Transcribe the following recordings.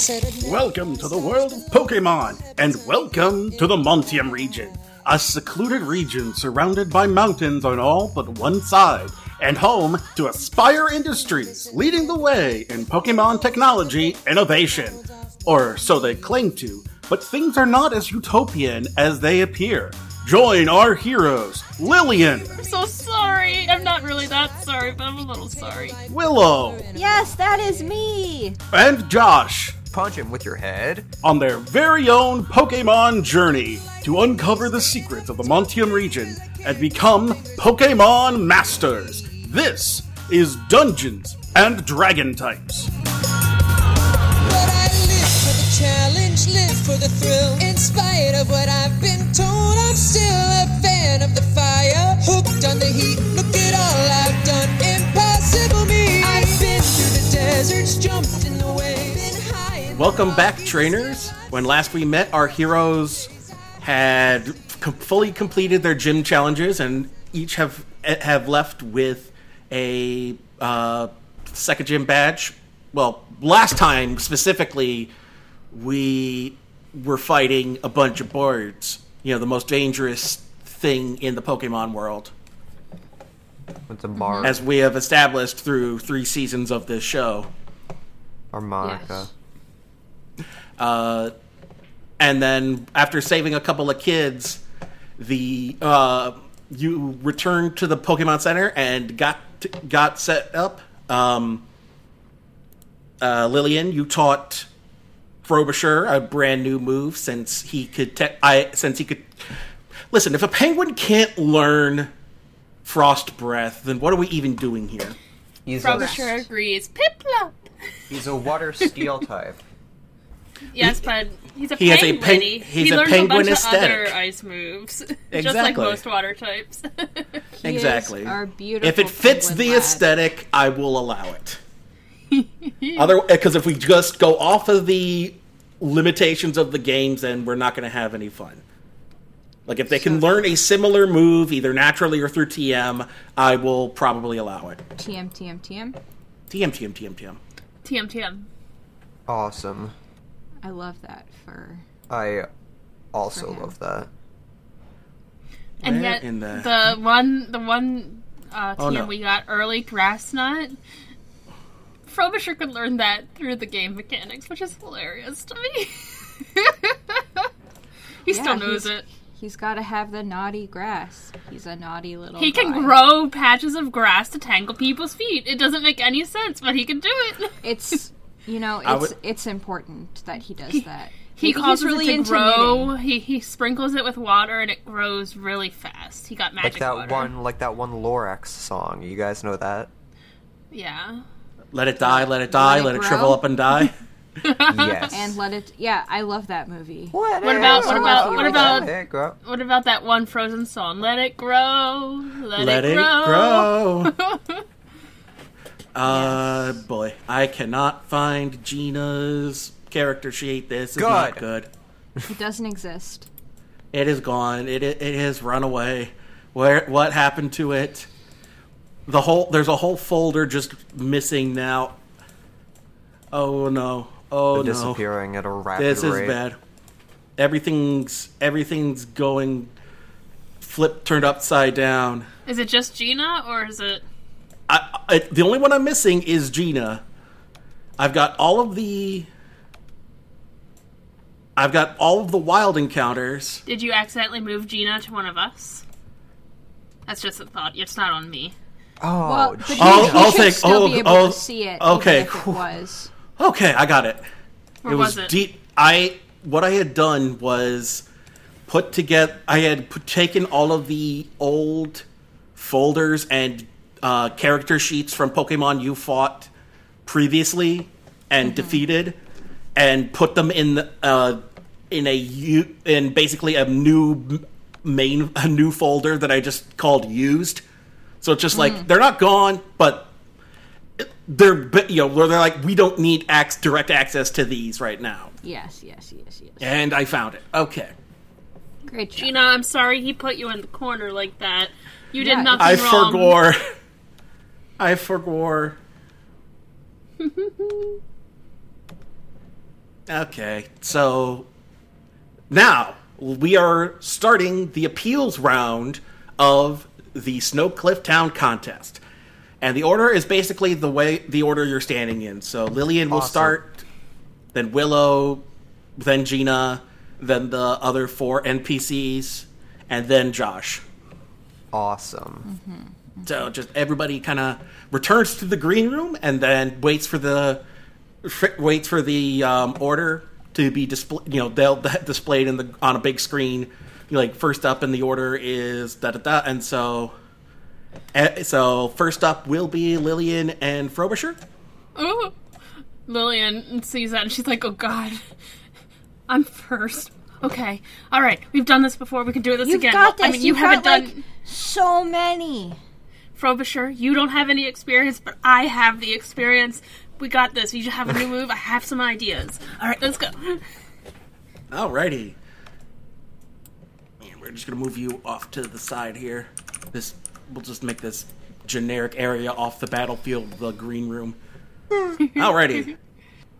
said I'd never Welcome to the world of Pokemon, and welcome to the Montium region, a secluded region surrounded by mountains on all but one side, and home to Aspire Industries, leading the way in Pokemon technology innovation. Or so they claim to, but things are not as utopian as they appear. Join our heroes, Lillian, I'm so sorry. I'm not really that sorry, but I'm a little sorry. Willow, Yes, that is me. and Josh. Punch him with your head. on their very own Pokemon journey to uncover the secrets of the Montium region and become Pokemon Masters. This is Dungeons and Dragon Types. But I live for the challenge, live for the thrill. In spite of what I've been told, I'm still a fan of the fire. Hooked on the heat, look at all I've done. Impossible me. I've been through the deserts, jumped in the waves. Welcome back, trainers. When last we met, our heroes had com- fully completed their gym challenges and each have have left with a uh, second gym badge. Well, last time specifically, we were fighting a bunch of birds. You know, the most dangerous thing in the Pokemon world, With some bar as we have established through three seasons of this show. harmonica. Uh, and then after saving a couple of kids, the uh, you returned to the Pokemon Center and got got set up. Um, uh, Lillian, you taught Frobisher a brand new move since he could. Te- I since he could. Listen, if a penguin can't learn Frost Breath, then what are we even doing here? He's Frobisher a, agrees. Piplup! he's a water steel type. Yes, but he's a He has a penguin. pen- he's he a learns penguin a bunch aesthetic. of other ice moves, just like most water types. He is exactly. our beautiful if it fits the lad. aesthetic, I will allow it. Other eh, because if we just go off of the limitations of the games, then we're not going to have any fun. Like if they can So- learn a similar move either naturally or through TM, I will probably allow it. TM TM TM. TM TM TM TM. TM TM. Awesome. I love that for I also For love that. And Where yet, in the- the... one, the one uh, Oh, no. we got early, Grass Knot. Frobisher could learn that through the game mechanics, which is hilarious to me. he Yeah, still knows he's- it. he's got to have the naughty grass. He's a naughty little. He can guy. grow patches of grass to tangle people's feet. It doesn't make any sense, but he can do it. It's you know it's would- it's important that he does that. He He's causes really it to grow. He he sprinkles it with water and it grows really fast. He got magic Like that water. one like that one Lorax song. You guys know that? Yeah. Let it die, let it die, Let it let it grow. shrivel up and die. yes. And let it. Yeah, I love that movie. what, What about- what about- what about- Let it grow. What about that one Frozen song? Let it grow. Let, Let it, it grow. grow. Uh, boy, I cannot find Gina's character sheet. This is not Good. good. It doesn't exist. It is gone. It it, it has run away. Where what happened to it? The whole there's a whole folder just missing now. Oh no. Oh They're no. disappearing at a rapid This is rate. bad. Everything's everything's going flip turned upside down. is it just Gina or is it? I, I, the only one I'm missing is Gina. I've got all of the. I've got all of the wild encounters. Did you accidentally move Gina to one of us? That's just a thought. It's not on me. Oh, Well, but you, I'll- you I'll should take- still oh, be able oh, to see it. okay, if it was. Okay, I got it. Where it was, was, it? deep. I what I had done was put together. I had put, taken all of the old folders and uh, character sheets from Pokemon you fought previously and defeated, and put them in the, uh, in a u- in basically a new main a new folder that I just called used. So it's just like they're not gone, but they're you know where they're like we don't need ac- direct access to these right now. Yes, yes, yes, yes. And I found it. Okay. Great job. Gina, I'm sorry he put you in the corner like that. You did Yeah, nothing I wrong. forgore. I forgore. Okay, so now we are starting the appeals round of the Snowcliff Town contest. And the order is basically the way the order you're standing in. So Lillian will Awesome. start, then Willow, then Gina, then the other four NPCs, and then Josh. Awesome. So just everybody kind of returns to the green room and then waits for the fr- waits for the um, order to be displayed. You know, they'll displayed in the on a big screen. Like first up in the order is da da da, and so eh, so first up will be Lillian and Frobisher. Ooh. Lillian sees that and she's like, "Oh God, I'm first." Okay, all right. We've done this before. We can do this You've again. got this. I mean, you You've haven't got, done like, so many. Frobisher. You don't have any experience, but I have the experience. We got this. You just have a new move. I have some ideas. All right, let's go. Alrighty. And we're just gonna move you off to the side here. This we'll just make this generic area off the battlefield the green room. Alrighty.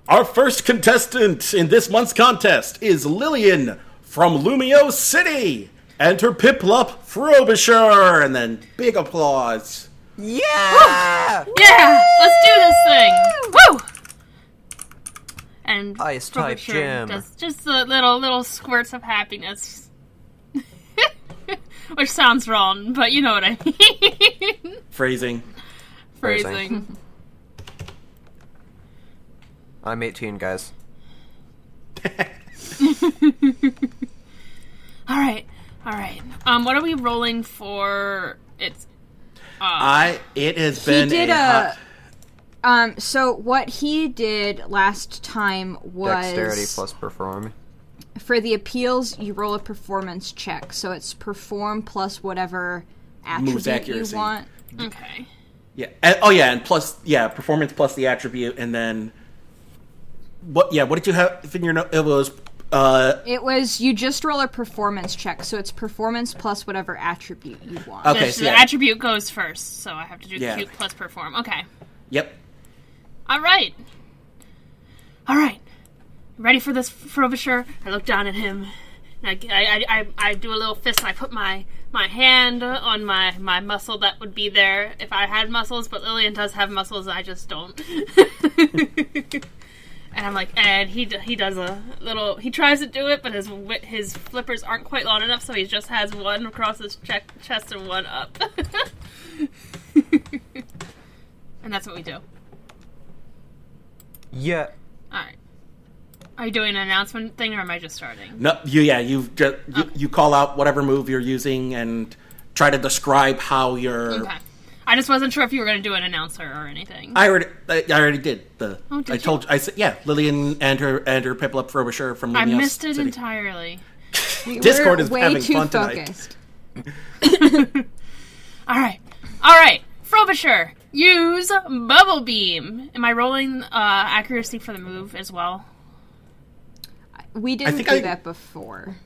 Our first contestant in this month's contest is Lillian from Lumio City and her Piplup Frobisher. And then big applause. Yeah! Yeah, let's do this thing. Woo! And Ice type Frobisher gym. does just the little little squirts of happiness. Which sounds wrong, but you know what I mean. Phrasing. Phrasing. I'm 18, guys. All right, all right. Um, what are we rolling for? It's I it has He been did a, a. hot- Um. So what he did last time was Dexterity plus perform. for the appeals. You roll a performance check, so it's perform plus whatever attribute you want. okay. Yeah. And, oh yeah, and plus yeah, performance plus the attribute, and then what? Yeah, what did you have in your note? It was uh It was you just roll a performance check, so it's performance plus whatever attribute you want. Okay. The, so the yeah. attribute goes first, so I have to do Yeah. cute plus perform. Okay. yep. All right. All right. Ready for this, Frobisher? I look down at him. And I, I, I, I do a little fist and I put my, my hand on my, my muscle that would be there if I had muscles, but Lillian does have muscles, I just don't. and I'm like, and he, he does a little, he tries to do it, but his his flippers aren't quite long enough, so he just has one across his che- chest and one up. and that's what we do. Yeah. Alright. Are you doing an announcement thing or am I just starting? No, you yeah, you just you, oh. you call out whatever move you're using and try to describe how you're. Okay. I just wasn't sure if you were going to do an announcer or anything. I already I, I already did the. Oh, did I you? told I said yeah, Lillian and her and her Piplup Frobisher from I Lumios missed it City. entirely. Discord We're is way having too fun tonight. focused. Alright. Alright. Frobisher, use Bubble Beam. Am I rolling uh, accuracy for the move as well? We didn't do I- that before.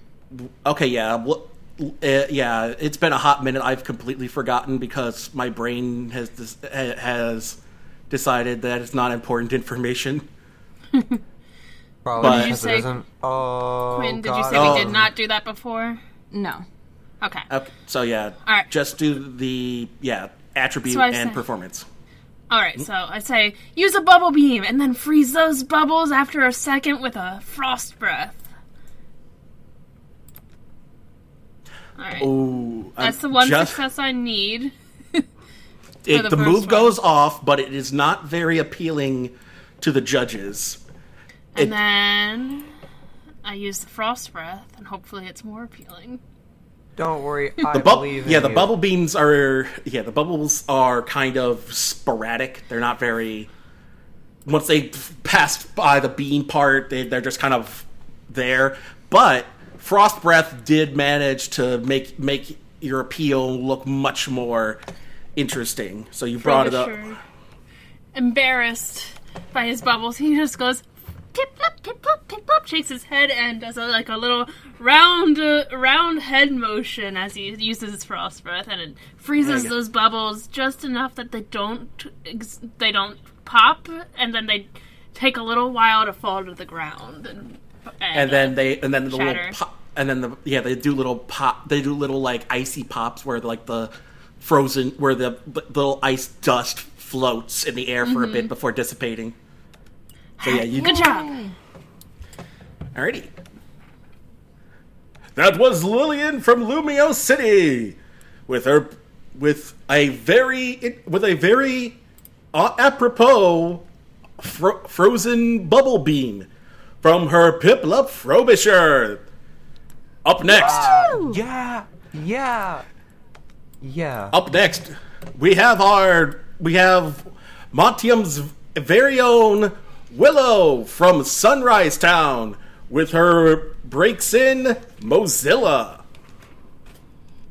Okay, yeah. Well, uh, yeah, it's been a hot minute. I've completely forgotten because my brain has dis- has decided that it's not important information. Probably But- Did you say- isn't. Oh, Quinn, did you say Oh. we did not do that before? No. Okay. Okay, so yeah, All right. just do the yeah attribute So and say- performance. Alright, so I say use a Bubble Beam and then freeze those bubbles after a second with a Frost Breath. Alright. Ooh, That's the I'm one just- success I need. it- the the move one. goes off, but it is not very appealing to the judges. And It- then I use the frost breath, and hopefully it's more appealing. Don't worry, I The bub- believe in yeah, the you. bubble beams are yeah, the bubbles are kind of sporadic. They're not very. Once they pass by the beam part, they, they're just kind of there. But frost breath did manage to make make your appeal look much more interesting. So you brought it up. Frobisher, Embarrassed by his bubbles, he just goes pip plop, pip plop, pip plop, shakes his head and does a, like a little round uh, round head motion as he uses his frost breath, and it freezes those bubbles just enough that they don't ex- they don't pop, and then they take a little while to fall to the ground, and and then they and then the Shatter. little pop, and then the yeah they do little pop they do little like icy pops where like the frozen where the b- little ice dust floats in the air for a bit before dissipating. So yeah, you good job. Alrighty. That was Lillian from Lumio City, with her with a very with a very uh, apropos fro- frozen bubble beam from her Piplup Frobisher. Up next, Yeah, yeah, yeah. up next, we have our we have Montium's very own Willow from Sunrise Town with her Braixen Mozilla.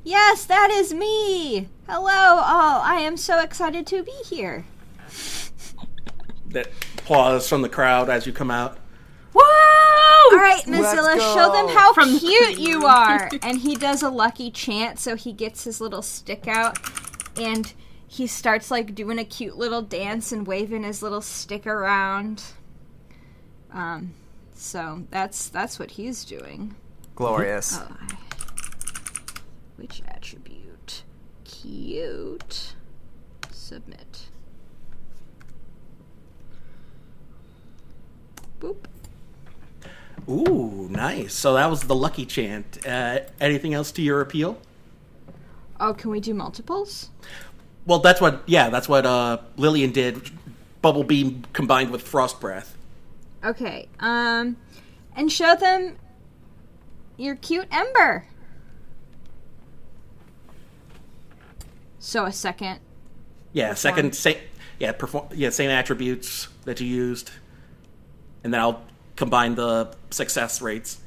Yes, that is me. Hello, all. I am so excited to be here. That applause from the crowd as you come out. Woo! All right, Let's Mozilla, show them how From cute you are. and he does a lucky chant, so he gets his little stick out, and he starts like doing a cute little dance and waving his little stick around. Um, so that's that's what he's doing. Glorious. Oh, I- which attribute? Cute. Submit. Boop. Ooh, nice. So that was the lucky chant. Uh, anything else to your appeal? Oh, can we do multiples? Well, that's what. Yeah, that's what uh, Lillian did. Bubble beam combined with frost breath. Okay. Um, and show them your cute ember. So a second. Yeah, second same. Yeah, perform. Yeah, same attributes that you used, and then I'll combine the success rates.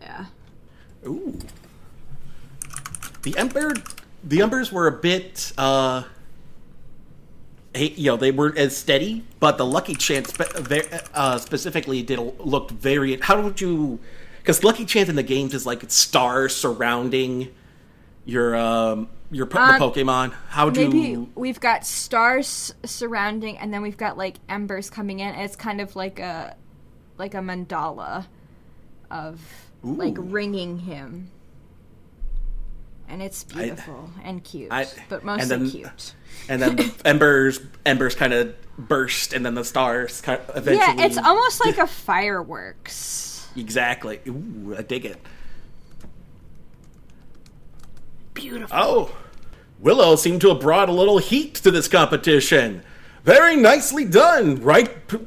Yeah. Ooh. The ember, the embers were a bit, uh, you know, they weren't as steady, but the lucky Chant uh, specifically did looked very. How would you? Because lucky Chant in the games is like stars surrounding your um your po- Uh, the Pokemon. How do Maybe you? we've got stars surrounding, and then we've got like embers coming in. It's kind of like a like a mandala of like ringing him, and it's beautiful and cute, I- but and then- cute. And then the embers embers kind of burst, and then the stars kind of eventually. Yeah, it's almost like a fireworks. exactly. Ooh, I dig it. Beautiful. Oh, Willow seemed to have brought a little heat to this competition. Very nicely done, right? p-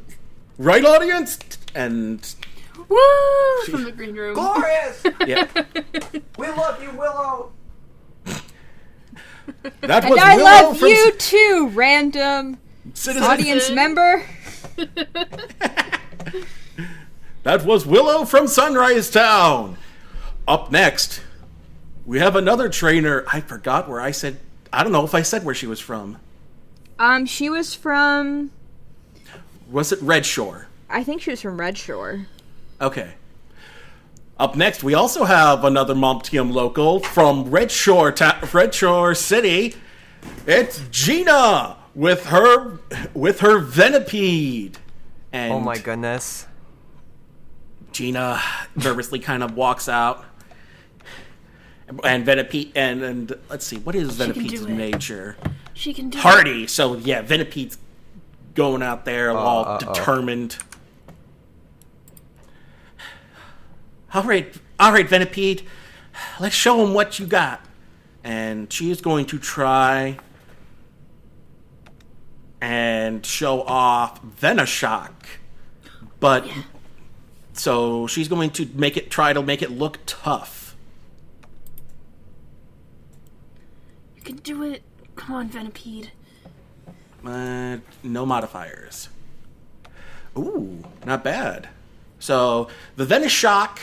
Right, audience? And Woo! From the green room. Glorious! yeah, we love you, Willow! that And I Willow love from you too, random Citizen. audience member. That was Willow from Sunrise Town. Up next, we have another trainer. I forgot where I said. I don't know if I said where she was from. Um, she was from. Was it Red Shore? I think she was from Red Shore. Okay. Up next, we also have another Montium local from Red Shore, ta- Red Shore City. It's Gina with her with her Venipede. And Oh my goodness. Gina nervously kind of walks out. And Venipede and, and let's see, what is can Venipede's do nature? She can do it. Hardy. So yeah, Venipede's going out there uh, all uh-oh. determined. All right, all right, Venipede, let's show him what you got. And she is going to try and show off Venoshock, but so she's going to make it try to make it look tough. You can do it. Come on, Venipede. Uh, no modifiers. Ooh, not bad. So the Venoshock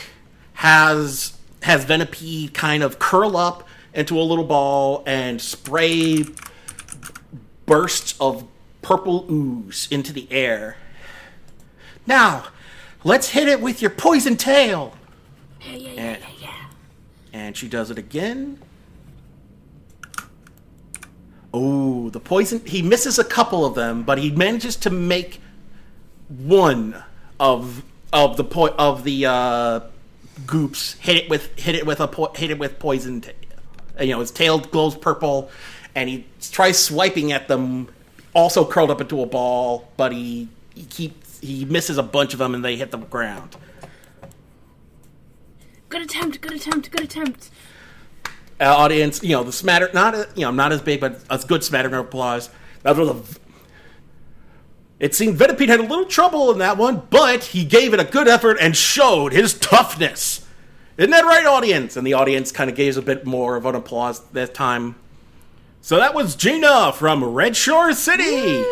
has has Venipede kind of curl up into a little ball and spray bursts of purple ooze into the air. Now, let's hit it with your poison tail. Yeah, yeah, yeah, And, yeah, yeah. and she does it again. Oh, the poison. He misses a couple of them, but he manages to make one of of the po- of the uh, goops hit it with hit it with a po- hit it with poison. T- you know, his tail glows purple, and he tries swiping at them, also curled up into a ball, but he he keeps he misses a bunch of them, and they hit the ground. Good attempt, good attempt, good attempt. Uh, audience, you know, the smatter, not a, you know, not as big, but a good smattering of applause. That was a. It seemed Venipede had a little trouble in that one, but he gave it a good effort and showed his toughness. Isn't that right, audience? And the audience kind of gave a bit more of an applause that time. So that was Gina from Red Shore City.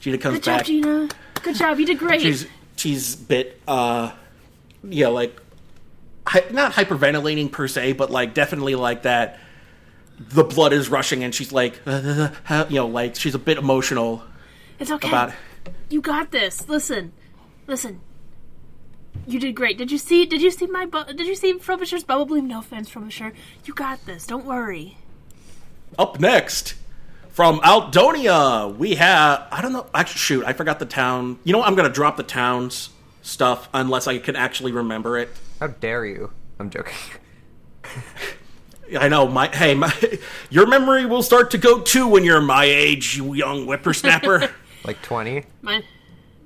Gina comes Good job, back. Gina. Good job. You did great. She's she's a bit uh yeah like hy- not hyperventilating per se but like definitely like that the blood is rushing and she's like uh, uh, you know like she's a bit emotional it's okay. about You got this. Listen, listen. You did great. Did you see? Did you see my? Bu- did you see Frobisher's bubble bloom? No offense, Frobisher. You got this. Don't worry. up next from Aldonia we have I don't know actually shoot I forgot the town you know what? I'm gonna drop the towns stuff unless I can actually remember it How dare you? I'm joking. I know my hey my your memory will start to go too when you're my age you young whippersnapper Like 20? My,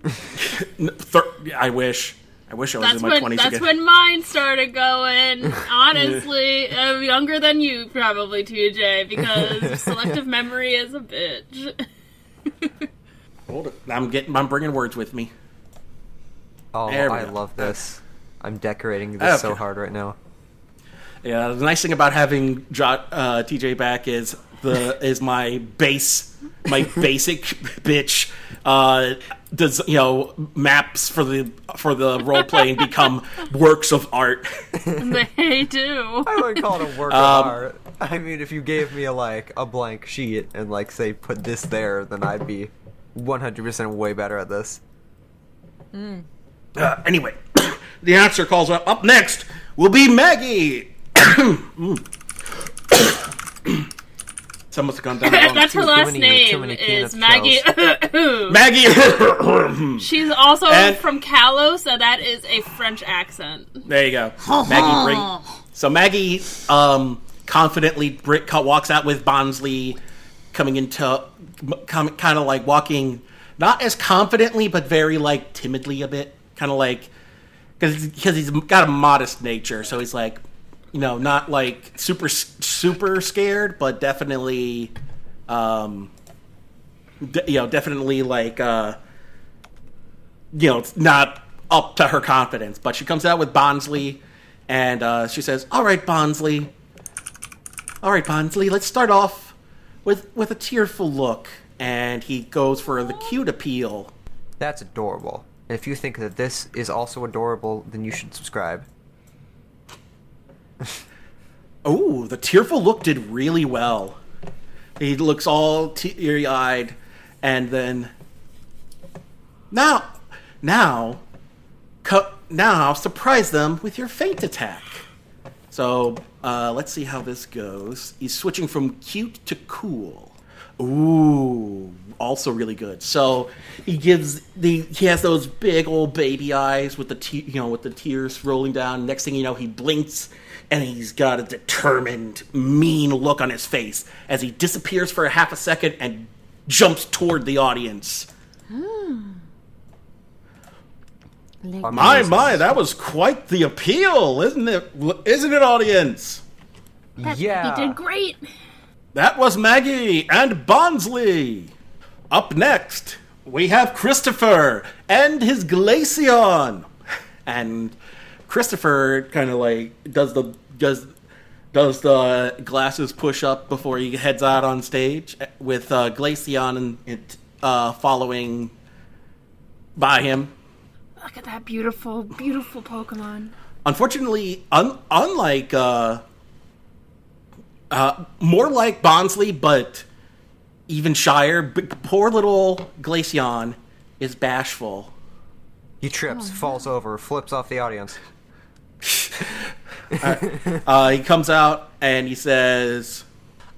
Thir- I wish. I wish I was that's in my when. twenties That's again. when mine started going. Honestly, I'm younger than you, probably, TJ, because selective memory is a bitch. Hold it. I'm getting. I'm bringing words with me. Oh, There we I go. love this. I'm decorating this so Okay. hard right now. Yeah. The nice thing about having jo- uh, TJ back is the is my base, my basic bitch. Uh, does you know maps for the for the role playing become works of art? they do. I would call it a work Um, of art. I mean, if you gave me a, like a blank sheet and like say put this there, then I'd be 100% way better at this. Uh, anyway, the answer calls up. Up next will be Maggie. Someone's gone down the wrong. That's her last many- name is Maggie. Maggie. She's also And- from Kalos, so that is a French accent. There you go. Maggie bring. So Maggie um, confidently br- co- walks out with Bonsly, coming into, com- kind of like walking, not as confidently, but very like timidly a bit, kind of like because he's got a modest nature, so he's like, you know, not like super super scared, but definitely, um, de- you know, definitely like. uh you know, not up to her confidence. But she comes out with Bonsly, and uh, she says, "All right, Bonsly. All right, Bonsly. Let's start off with with a tearful look." And he goes for the cute appeal. That's adorable. And if you think that this is also adorable, then you should subscribe. Oh, the tearful look did really well. He looks all teary eyed, and then now, now, co- now surprise them with your feint attack. So uh, let's see how this goes. He's switching from cute to cool. Ooh, also really good. So he gives the he has those big old baby eyes with the te- you know with the tears rolling down. Next thing you know, he blinks and he's got a determined, mean look on his face as he disappears for a half a second and jumps toward the audience. Hmm. My my, that was quite the appeal, isn't it? Isn't it, audience? yeah. He did great. That was Maggie and Bonsly. Up next, we have Christopher and his Glaceon. And Christopher kind of like does the does does the glasses push up before he heads out on stage with uh, Glaceon and it uh, following by him. Look at that beautiful, beautiful Pokemon. Unfortunately, un- unlike uh, uh, more like Bonsly, but even shyer. B- poor little Glaceon is bashful. He trips, falls over, flips off the audience. Uh, he comes out and he says,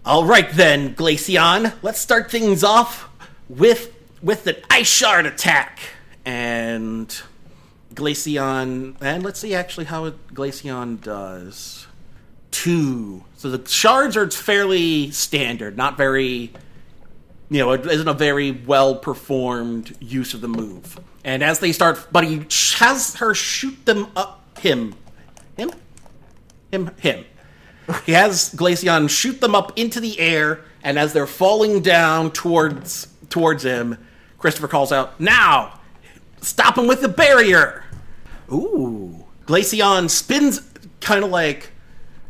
All right then, Glaceon. Let's start things off with with an ice shard attack. And Glaceon, and let's see actually how it, Glaceon does. Two. So the shards are fairly standard, not very you know, it isn't a very well performed use of the move. And as they start, but he has her shoot them up. Him, him, him, him. He has Glaceon shoot them up into the air, and as they're falling down towards towards him, Christopher calls out, "Now, stop him with the barrier!" Ooh, Glaceon spins, kind of like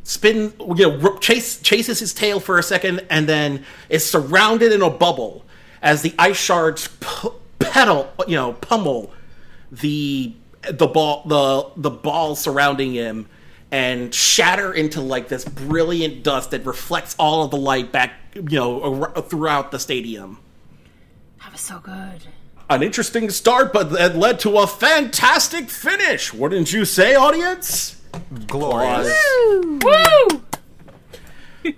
spin, you know, chase, chases his tail for a second, and then is surrounded in a bubble as the ice shards p- pedal, you know, pummel the the ball, the the ball surrounding him, and shatter into like this brilliant dust that reflects all of the light back, you know, throughout the stadium. That was so good. An interesting start, but that led to a fantastic finish. Wouldn't you say, audience? Glorious. Woo!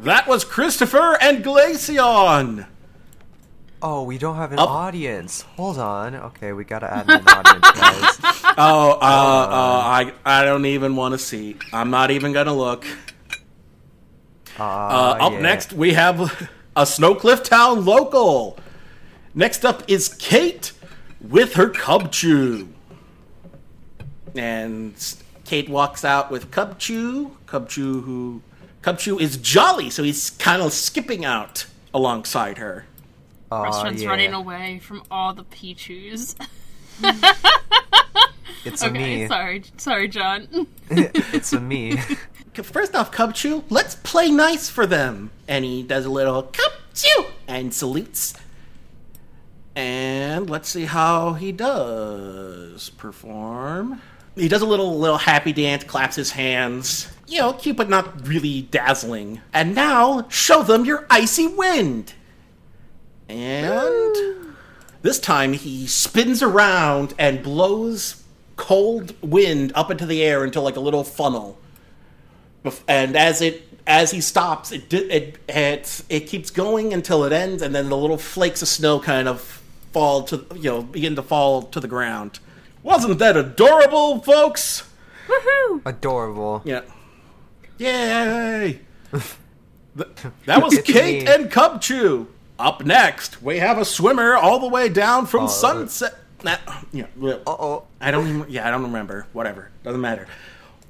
That was Christopher and Glaceon. Oh, we don't have an Up. audience. Hold on. Okay, we gotta add an audience, guys. Oh, uh, uh, I I don't even want to see. I'm not even gonna look. Uh, Uh, up yeah. next, we have a Snowcliff Town local. Next up is Kate with her Cubchoo. And s- Kate walks out with Cubchoo. Cub Chew, who. Cubchoo is jolly, so he's kind of skipping out alongside her. Aw, Restaurant's yeah. running away from all the Pichus. It's a okay, me. sorry, sorry, John. it's a me. First off, Cubchoo, let's play nice for them. And he does a little Cub Chew and salutes. And let's see how he does perform. He does a little little happy dance, claps his hands. You know, cute but not really dazzling. And now, show them your icy wind. And this time he spins around and blows cold wind up into the air into like a little funnel. And as it as he stops, it it it it keeps going until it ends, and then the little flakes of snow kind of fall to you know begin to fall to the ground. Wasn't that adorable, folks? Woohoo! Adorable. Yeah. Yay! Th- that was Kate me. and Cubchoo. Up next, we have a swimmer all the way down from Oh, Sunset. Nah, yeah, Uh oh. I don't even. Yeah, I don't remember. Whatever, doesn't matter.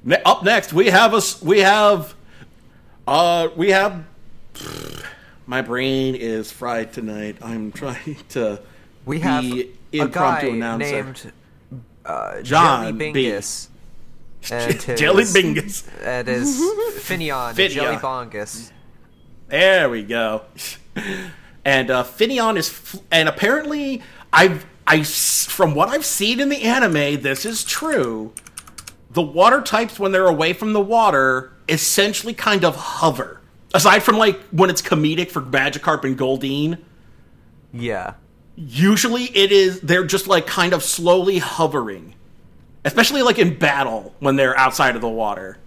Ne- up next, we have us. We have. Uh, we have. My brain is fried tonight. I'm trying to. We have be a impromptu guy announcer. named uh, John Jelly B. Bingus. And his, Jelly Bingus. And his Finneon, Finneon. Jelly Bongus. There we go. And uh, Finneon is, f- and apparently, I've, I, from what I've seen in the anime, this is true. The water types, when they're away from the water, essentially kind of hover. Aside from like when it's comedic for Magikarp and Goldeen, Yeah. Usually it is they're just like kind of slowly hovering, especially like in battle when they're outside of the water.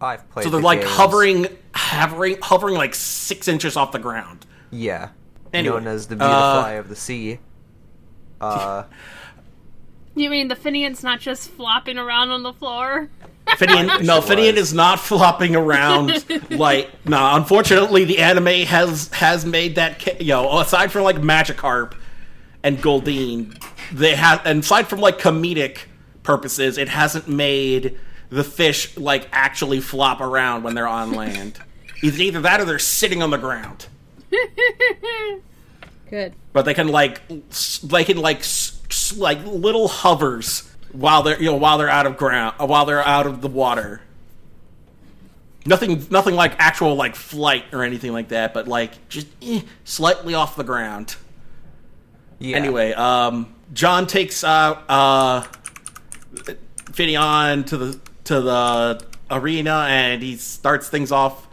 I've played So they're the like games. hovering, hovering, hovering like six inches off the ground. Yeah. Anyway, Known as the uh, Beautifly of the Sea. Uh, You mean the Finneon's not just flopping around on the floor? Finneon, no, Finneon is not flopping around like. No, unfortunately, the anime has has made that. You know, aside from like Magikarp and Goldeen, they have, and aside from like comedic purposes, it hasn't made the fish like actually flop around when they're on land. It's either that or they're sitting on the ground. Good. but they can like they can like like little hovers while they're you know while they're out of ground uh, while they're out of the water nothing nothing like actual like flight or anything like that but like just eh, slightly off the ground yeah. anyway um john takes out uh Finneon to the to the arena and he starts things off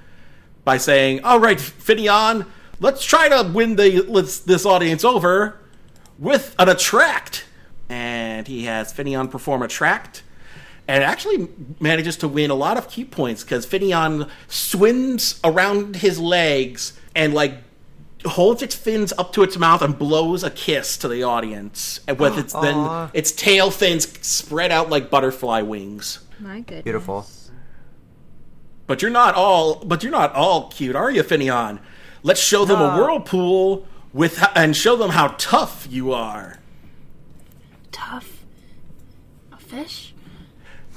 by saying, "All right, Finneon, let's try to win the let's, this audience over with an attract." And he has Finneon perform attract and actually manages to win a lot of key points because Finneon swims around his legs and like holds its fins up to its mouth and blows a kiss to the audience, and with its Aw. then its tail fins spread out like butterfly wings. My goodness. Beautiful. But you're not all. But you're not all cute, are you, Finneon? Let's show them a whirlpool with and show them how tough you are. Tough. A fish?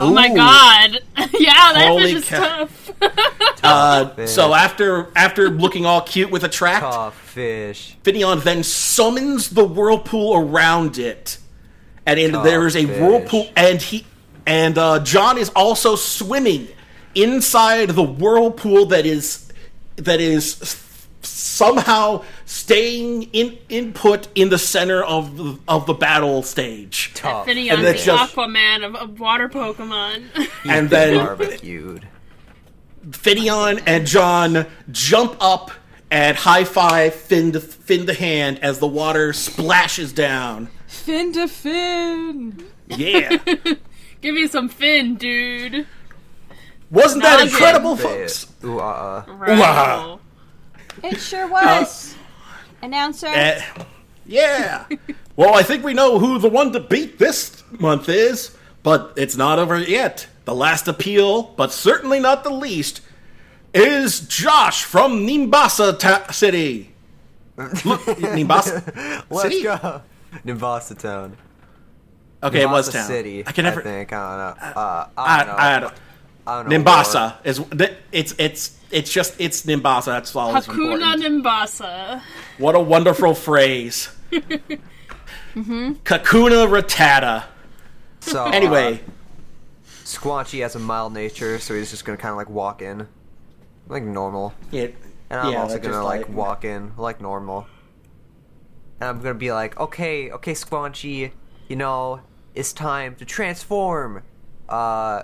Oh my god. yeah, that Holy fish is cow. tough. Uh, Fish. so after after looking all cute with attract, Tough fish. Finneon then summons the whirlpool around it, and in, there is a fish. whirlpool, and he and uh, John is also swimming inside the whirlpool that is that is somehow staying in input in the center of the, of the battle stage, Tough. Finneon's And the just- Aquaman of, of water Pokemon. and then barbecued. Finneon and John jump up and high five Finn to, Finn the hand as the water splashes down. Fin to fin. Yeah. Give me some fin, dude. Wasn't that incredible, folks? Fish. Ooh, uh, uh. Right. It sure was. Announcer. Eh, yeah. well, I think we know who the one to beat this month is, but it's not over yet. The last appeal, but certainly not the least, is Josh from Nimbasa ta- City. Look, Nimbasa Let's City? go. Nimbasa town. Okay, it was Nimbasa town. City. I can never. I think. I don't know. Uh, I I, don't know. I don't. I don't know. Nimbasa is it's it's it's just it's Nimbasa. That's all. that's Hakuna important. Nimbasa. What a wonderful phrase. Kakuna Ratata. So Anyway, uh, Squanchy has a mild nature, so he's just gonna kind of like walk in, like normal. it, And I'm yeah, also gonna just like, walk in like normal. And I'm gonna be like, okay, okay, Squanchy, you know, it's time to transform. Uh,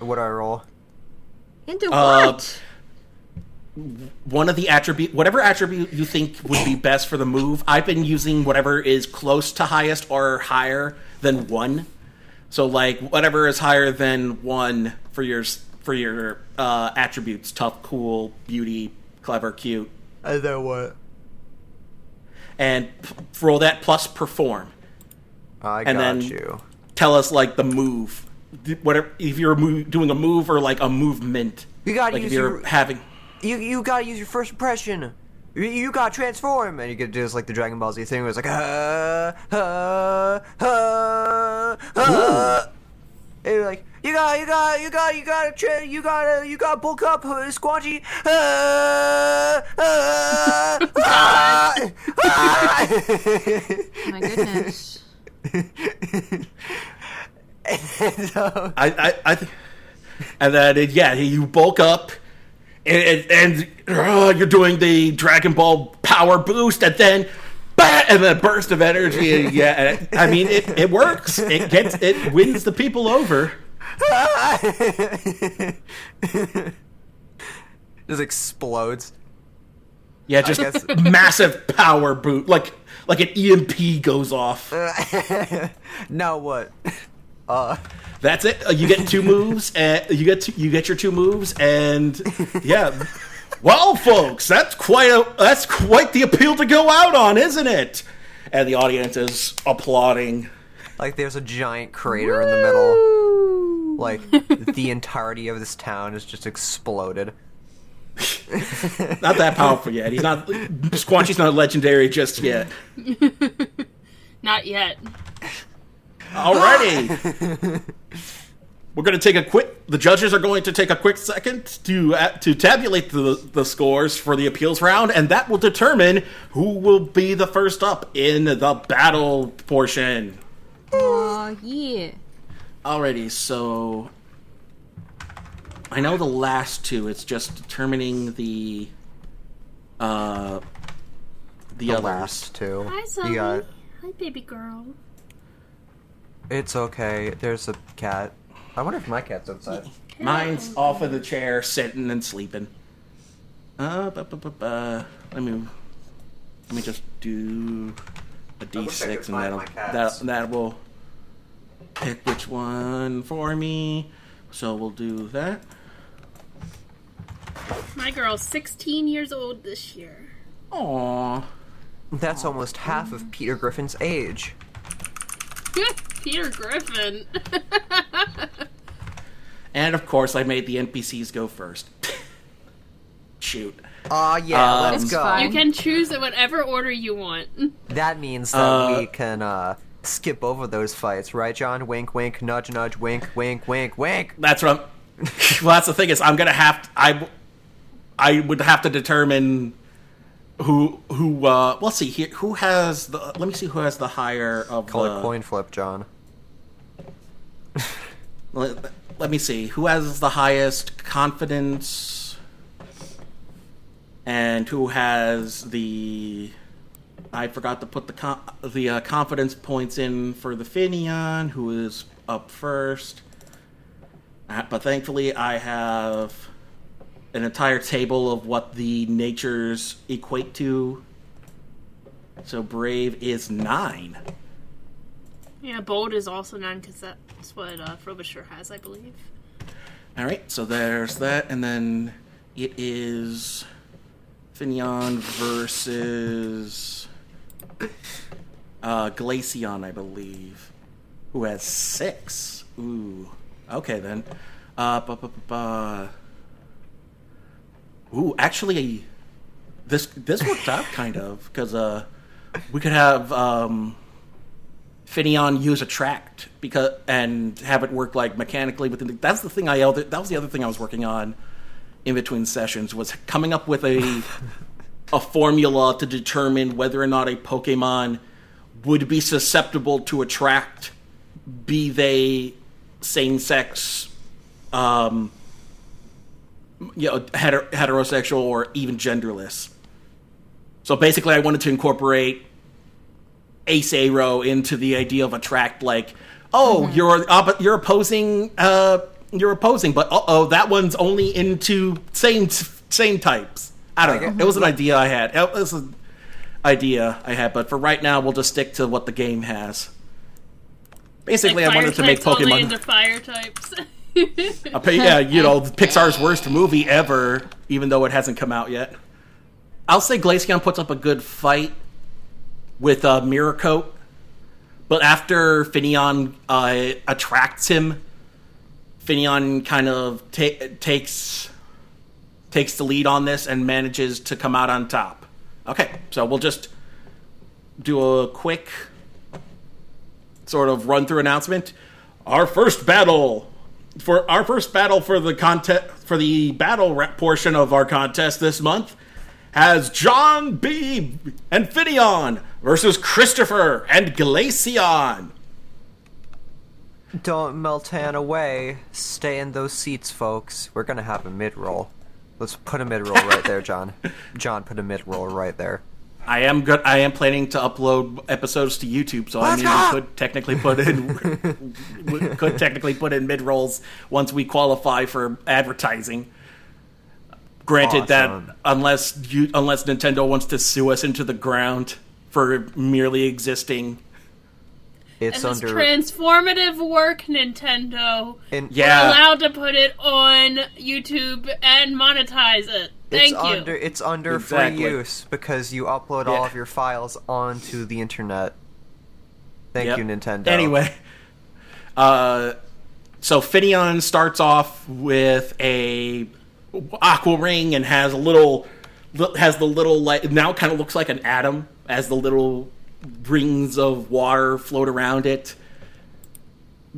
what do I roll? Into Uh, what? One of the attribute, whatever attribute you think would be best for the move. I've been using whatever is close to highest or higher than one. So like whatever is higher than one for your for your uh, attributes: tough, cool, beauty, clever, cute, And then what? and roll that plus perform. I And got then- you. Tell us like the move, whatever if you're doing a move or like a movement. You gotta like if you're your- having. You you gotta use your first impression. You, you gotta transform, and you get to do this like the Dragon Ball Z thing, where it's like ah ah ah ah. And you're like you got you got you got you gotta tra- you gotta you gotta bulk up, uh, Squanchy. Ah, ah, ah, ah. My goodness. And so- I, I, I th- and then it, yeah, you bulk up, and and, and uh, you're doing the Dragon Ball power boost, and then. bah, And then a burst of energy, and yeah. I mean, it, it works. It gets, it wins the people over. just explodes. Yeah, just guess- massive power boot, like like an EMP goes off. now what? Uh, That's it. Uh, You get two moves, and you get two, you get your two moves, and yeah. Well, folks, that's quite a that's quite the appeal to go out on, isn't it? And the audience is applauding. like there's a giant crater in the middle. Like the entirety of this town is just exploded. Not that powerful yet. He's not Squanchy's not legendary just yet. Not yet. Alrighty. We're going to take a quick. The judges are going to take a quick second to uh, to tabulate the the scores for the appeals round, and that will determine who will be the first up in the battle portion. Oh yeah. Alrighty, so I know the last two. It's just determining the uh the, The others. last two. Hi, You Zoe. got. Hi, baby girl. It's okay. There's a cat. I wonder if my cat's outside. Mine's off of the chair, sitting and sleeping. Uh, bu- bu- bu- bu- let me let me just do a wish I d6, could and find that'll my cats. that that will pick which one for me. So we'll do that. My girl's 16 years old this year. Aww. That's almost half of Peter Griffin's age. Peter Griffin. And of course, I made the NPCs go first. Shoot. Aw, yeah, Um, let's go. fine. you can choose in whatever order you want. That means that Uh, we can uh, skip over those fights, right, John? Wink, wink, nudge, nudge, wink, wink, wink, wink. That's what I'm. well, that's the thing is, I'm gonna have to, I, I would have to determine who who. Uh, let's see here. Who has the? Let me see who has the higher of Call the. it coin flip, John. Let, let me see who has the highest confidence, and who has the. I forgot to put the con- the uh, confidence points in for the Finneon, who is up first. Uh, but thankfully, I have an entire table of what the natures equate to. So brave is nine. Yeah, bold is also 9 because that's what uh, Frobisher has, I believe. All right, so there's that, and then it is Finneon versus uh, Glaceon, I believe, who has six. Ooh, okay then. Uh, ba, ba, ba. Ooh, actually, this this worked out kind of because uh, we could have um, Finneon use attract because and have it work like mechanically within. The, that's the thing I that was the other thing I was working on in between sessions was coming up with a a formula to determine whether or not a Pokemon would be susceptible to attract, be they same sex, um, you know, heter- heterosexual or even genderless. So basically, I wanted to incorporate Ace Aero into the idea of a attract, like, oh, you're oppo- you're opposing, uh, you're opposing, but uh oh, that one's only into same same types. I don't know. it- It was an idea I had. It was an idea I had, but for right now, we'll just stick to what the game has. Basically, Like I wanted to make Pokemon. into fire types. Yeah, you know, Pixar's worst movie ever, even though it hasn't come out yet. I'll say Glaceon puts up a good fight with uh, Mirror Coat, but after Finneon uh, attracts him, Finneon kind of ta- takes takes the lead on this and manages to come out on top. Okay, so we'll just do a quick sort of run through announcement. Our first battle for our first battle for the contest for the battle portion of our contest this month has John B and Finneon versus Christopher and Glaceon. Don't Meltan away. Stay in those seats, folks. We're gonna have a mid roll. Let's put a mid roll right there, John. John, put a mid roll right there. I am good. I am planning to upload episodes to YouTube, so I Let's mean, go! we could technically put in could technically put in mid rolls once we qualify for advertising. Granted Awesome. that unless you unless Nintendo wants to sue us into the ground for merely existing, It's This is under. transformative work, Nintendo. in, Yeah. We're allowed to put it on YouTube and monetize it. It's Thank you. under it's under Exactly. free use because you upload all of your files onto the internet. Thank Yep. you, Nintendo. Anyway, uh, so Finneon starts off with a aqua ring and has a little has the little like now kind of looks like an atom as the little rings of water float around it.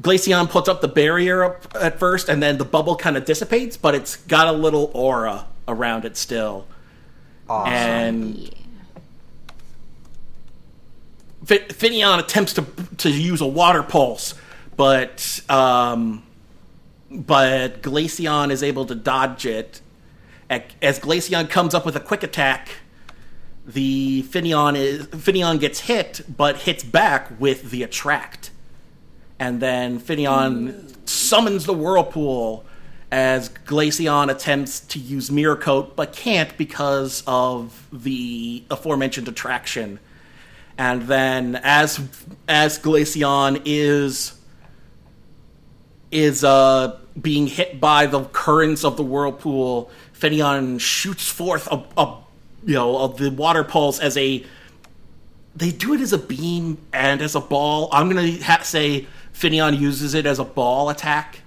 Glaceon puts up the barrier up at first, and then the bubble kind of dissipates, but it's got a little aura around it still. Awesome. And Fi- Finneon attempts to to use a water pulse, but um, but Glaceon is able to dodge it. As Glaceon comes up with a quick attack, the Finneon is Finneon gets hit, but hits back with the attract, and then Finneon summons the whirlpool as Glaceon attempts to use Mirror Coat, but can't because of the aforementioned attraction. And then, as as Glaceon is is uh, being hit by the currents of the whirlpool, Finneon shoots forth a, a you know of the water pulse as a. They do it as a beam and as a ball. I'm gonna ha- say Finneon uses it as a ball attack.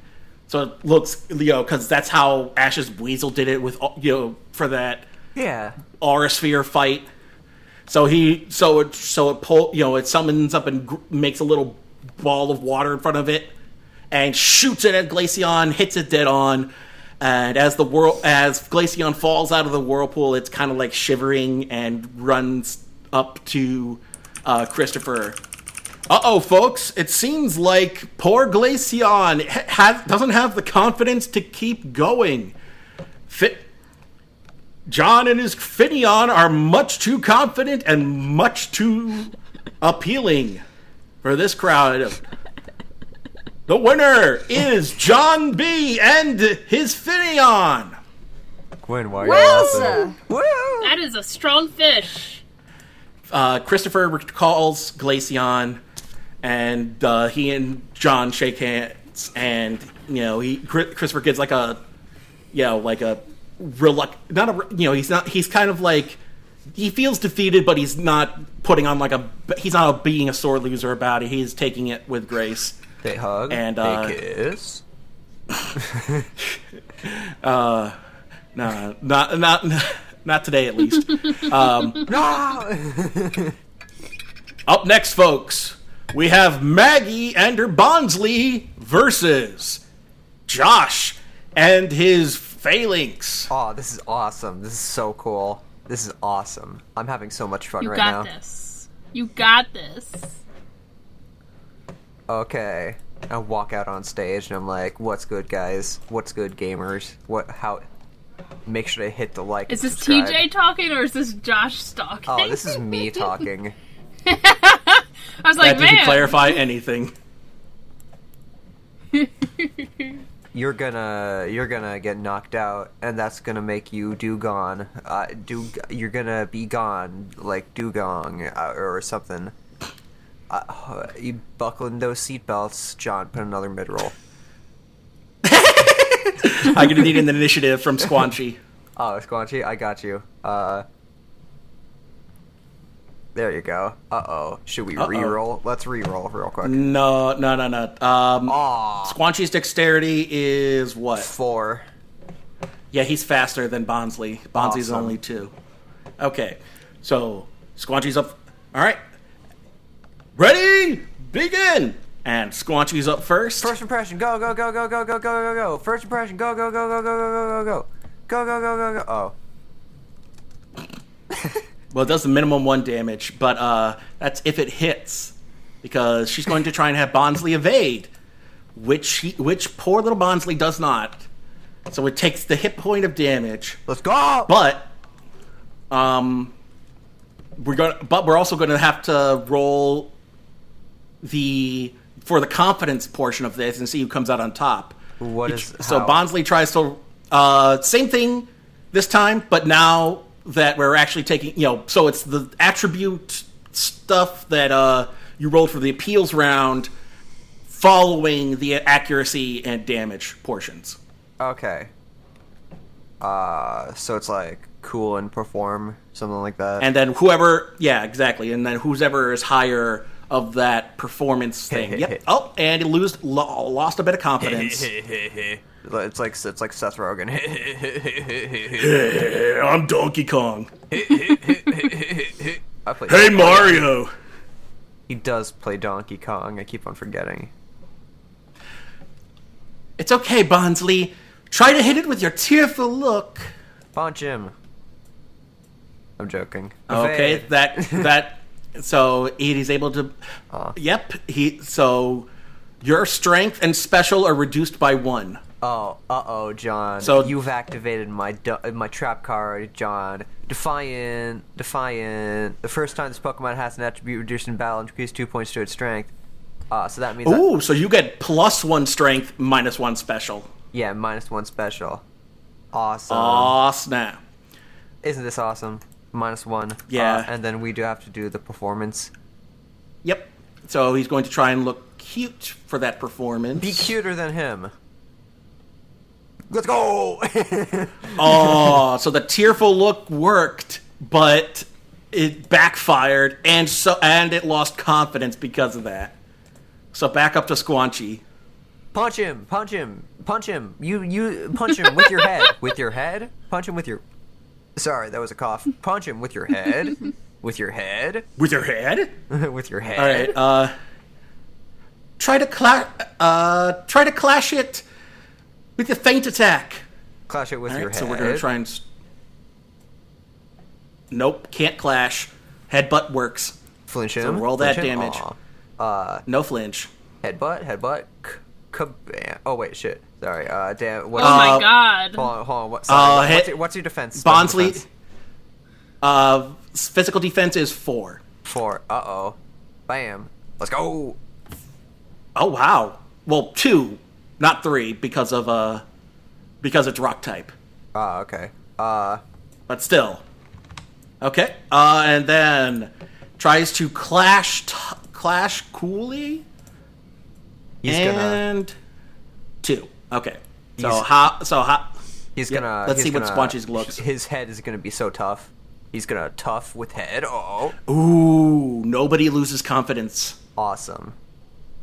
So it looks, you know, because that's how Ash's Buizel did it with, you know, for that Yeah. aura sphere fight. So he, so it, so it pull, you know, it summons up and gr- makes a little ball of water in front of it, and shoots it at Glaceon, hits it dead on, and as the world, as Glaceon falls out of the whirlpool, it's kind of like shivering and runs up to uh, Christopher. Uh oh, folks! It seems like poor Glaceon ha- doesn't have the confidence to keep going. Fit. John and his Finneon are much too confident and much too appealing for this crowd. The winner is John B. and his Finneon. Quinn, why are you laughing? Wowza! That is a strong fish. Uh, Christopher recalls Glaceon, and uh, he and John shake hands, and you know he Christopher gets like a, you know, like a reluct, not a, you know, he's not, he's kind of like, he feels defeated, but he's not putting on like a, he's not being a sore loser about it. He's taking it with grace. They hug. And, they uh, kiss. No, not not not today at least. No! Up next, folks, we have Maggie and her Bonsly versus Josh and his Phalanx. oh, this is awesome. This is so cool. This is awesome. I'm having so much fun You right got now. this. You got this. Okay. I walk out on stage and I'm like, "What's good, guys? What's good, gamers? What? How? Make sure to hit the like." Is this subscribe. TJ talking or is this Josh talking? Oh, this is me talking. I was That like, didn't man. clarify anything. You're gonna, you're gonna get knocked out, and that's gonna make you Dewgong. Uh, do you're gonna be gone like Dewgong uh, or something. Uh, you buckle in those seatbelts, John. Put another mid roll. I'm gonna need an initiative from Squanchy. Oh, Squanchy, I got you. Uh, there you go. Uh oh. Should we Uh-oh. re-roll? Let's re-roll real quick. No, no, no, no. Um, Squanchy's dexterity is what? four. Yeah, he's faster than Bonsly. Bonsly's Awesome. only two. Okay, so Squanchy's up. All right, ready, begin. And Squanchy's up first. First impression. Go go go go go go go go go. First impression. Go go go go go go go go go. Go go go go go. Oh. Well, it does the minimum one damage, but uh, that's if it hits, because she's going to try and have Bonsly evade, which he, which poor little Bonsly does not. So it takes the hit point of damage, Let's go. but um, we're going, but we're also going to have to roll the for the confidence portion of this and see who comes out on top. What is So how? Bonsly tries to uh, same thing this time, but now that we're actually taking you know, so it's the attribute stuff that uh, you rolled for the appeals round, following the accuracy and damage portions. Okay. Uh, so it's like cool and perform something like that. And then whoever, yeah, exactly, and then whoever is higher of that performance thing. yep. Oh, and he lose lo- lost a bit of confidence. it's like it's like Seth Rogen. Yeah, I'm Donkey Kong. I play. Hey Mario. He does play Donkey Kong. I keep on forgetting. It's okay, Bonsly. Try to hit it with your tearful look. Punch him. I'm joking. Okay, that that so it is able to. Uh. Yep, he so your strength and special are reduced by one. Oh, uh oh, John. So- you've activated my du- my trap card, John. Defiant, Defiant. The first time this Pokemon has an attribute reduced in battle, increase two points to its strength. Uh, so that means Ooh, so you get plus one strength, minus one special. yeah, minus one special. Awesome. Aw, snap. Isn't this awesome? Minus one. Yeah. Uh, and then we do have to do the performance. Yep. So he's going to try and look cute for that performance. Be cuter than him. Let's go. Oh, so the tearful look worked, but it backfired, and so and it lost confidence because of that. So back up to Squanchy. punch him. Punch him. Punch him. You you punch him with your head. With your head. Punch him with your. Sorry, that was a cough. Punch him with your head. With your head. With your head? with your head. All right. Uh, try to cla- uh, try to clash it with a feint attack. Clash it with All your right, head. so we're gonna try and. s- Nope, can't clash. Headbutt works. Flinch him. So roll that flinch him. damage. Aw. Uh, No flinch. headbutt. Headbutt. K- kabam. Oh wait, shit. Sorry. Uh, damn. What, Oh my Uh, god. Hold on. Hold on. What, sorry, Uh, what- what's, your, what's your defense? Special Bonsly. Uh, physical defense is four. Four. Uh oh. Bam. Let's go. Oh wow. Well, two, not three, because of uh, because it's rock type. Ah, okay. Uh, But still. Okay. Uh, and then tries to clash t- clash coolly he's gonna. and two. Okay. So He's- how? So how? He's gonna. let's he's see what gonna- Spongy's looks. His head is gonna be so tough. He's gonna tough with head. Oh, Ooh, nobody loses confidence. awesome.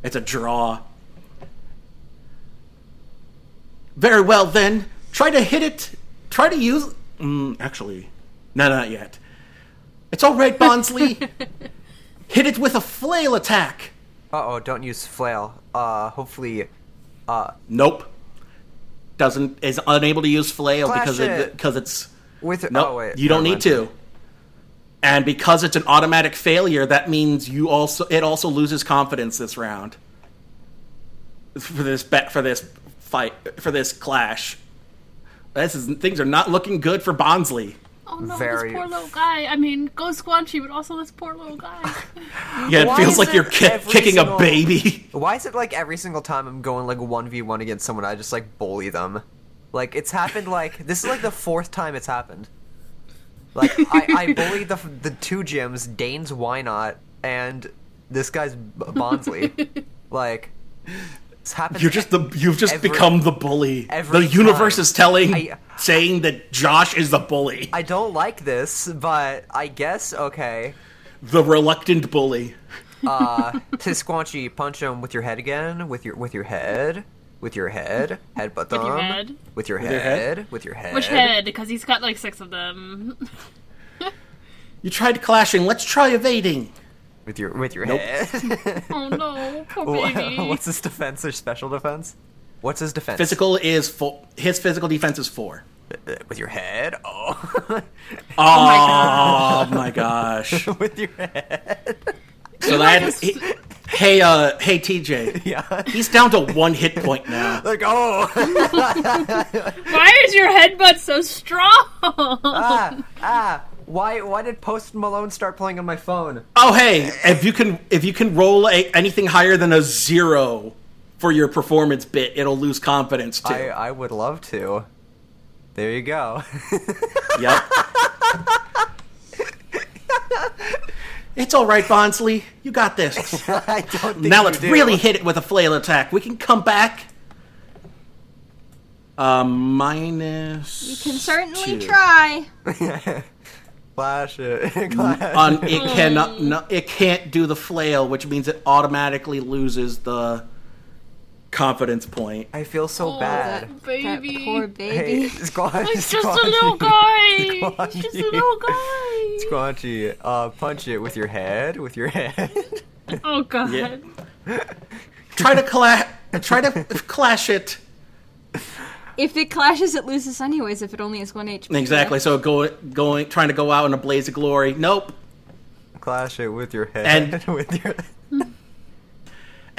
It's a draw. Very well, then. Try to hit it. Try to use. Mm, actually, no, not yet. It's all right, Bonsly. hit it with a flail attack. Uh oh, don't use flail. Uh, hopefully. Uh, Nope. Doesn't is unable to use flail Clash because it. because it's with. nope. oh wait. you don't need to. And because it's an automatic failure, that means you also it also loses confidence this round. For this bet for this fight for this clash. This is things are not looking good for Bonsly. Oh no, Very- this poor little guy. I mean, go Squanchy, but also this poor little guy. Yeah, it Why feels like it you're ki- kicking single- a baby. Why is it like every single time I'm going like one v one against someone, I just like bully them? Like it's happened like this is like the fourth time it's happened. Like I, I bullied the the two gyms, Dane's Why Not, and this guy's B- Bonsly. like it's happened. You're just the you've just Every- become the bully. every The universe time. is telling I- saying that Josh is the bully. I don't like this, but I guess okay. the reluctant bully. Uh, to Squanchy, punch him with your head again, with your with your head, with your head, headbutt them, your head? with your your head, head? with your head. Which head? Because he's got like six of them. You tried clashing. Let's try evading. With your with your Nope. head. Oh no, poor baby. What's his defense or special defense? What's his defense? Physical is four. His physical defense is four. Uh, With your head. Oh. Oh my gosh! with your head. So that he- hey uh hey TJ, Yeah. he's down to one hit point now. Like oh. Why is your headbutt so strong? ah ah. Why why did Post Malone start playing on my phone? Oh hey, if you can if you can roll a, anything higher than a zero for your performance bit, it'll lose confidence too. I I would love to. There you go. Yep. it's all right, Bonsly. You got this. I don't think now you let's do. really hit it with a flail attack. We can come back. Uh, minus. You can certainly two. try. Flash it. Flash. On it cannot. No, it can't do the flail, which means it automatically loses the confidence point. I feel so Oh, bad. that That baby. poor baby. Hey, Squanchy. It's just a little guy. It's just a little guy. Squanchy, uh, punch it with your head, with your head. Oh god. Yeah. Try to clash. Try to clash it. If it clashes, it loses anyways. If it only has one HP. Exactly. So go, going, trying to go out in a blaze of glory. Nope. Clash it with your head. And- with your.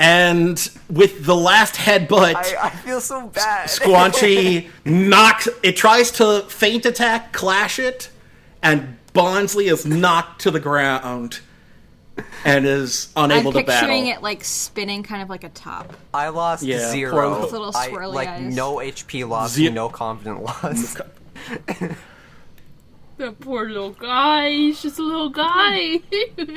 And with the last headbutt, I, I feel so bad. Squanchy knocks. It tries to feint attack, clash it, and Bonsly is knocked to the ground and is I'm unable to battle. picturing it like spinning, kind of like a top. I lost Yeah, zero. poor- With little I, swirly like eyes. no HP loss, Ze- no confident loss. That poor little guy. He's just a little guy.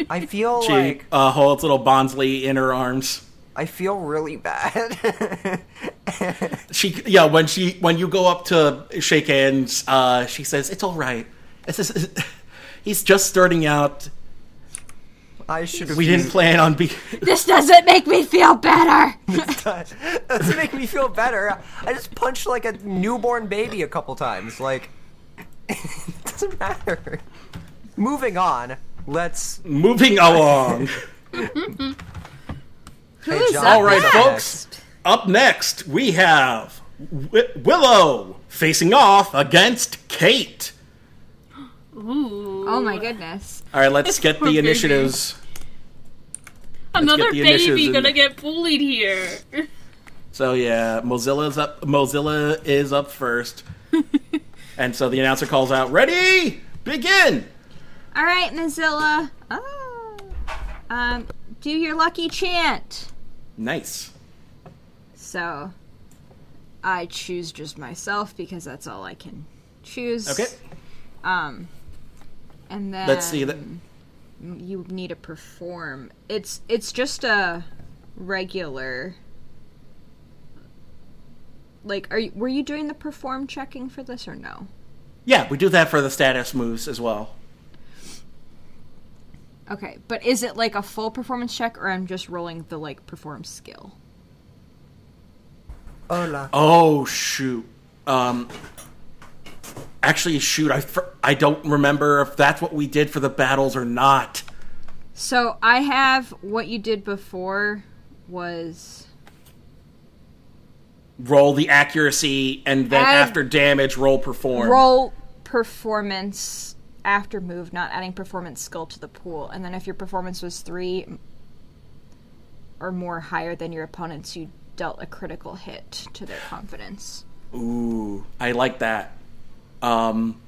I feel She like uh, holds little Bonsly in her arms. I feel really bad. She yeah, when she when you go up to shake hands, uh, she says, "It's all right. It's just, he's just starting out. I should have. We didn't plan on be." This doesn't make me feel better. this Doesn't make me feel better. I just punched like a newborn baby a couple times. Like, it doesn't matter. Moving on. Let's. Moving along. Who's John, up All right, next? folks. Up next, we have Wi- Willow facing off against Kate. Ooh. Oh my goodness. All right, let's get the baby. initiatives. Another get baby gonna get bullied here. So yeah, Mozilla's up. Mozilla is up first, and so the announcer calls out, "Ready, begin." All right, Mozilla. Oh. Um, do your lucky chant. Nice. So, I choose just myself because that's all I can choose. Okay. Um, and then Let's see that. You need to perform. It's it's just a regular. Like, are you, were you doing the perform checking for this or no? Yeah, we do that for the status moves as well. Okay, but is it like a full performance check, or I'm just rolling the like perform skill? Hola. Oh shoot. Um. Actually, shoot. I I don't remember if that's what we did for the battles or not. So I have what you did before was Roll the accuracy, and then Add- after damage, roll perform. roll performance after move, not adding performance skill to the pool. And then if your performance was three or more higher than your opponents, you dealt a critical hit to their confidence. Ooh, I like that. Um.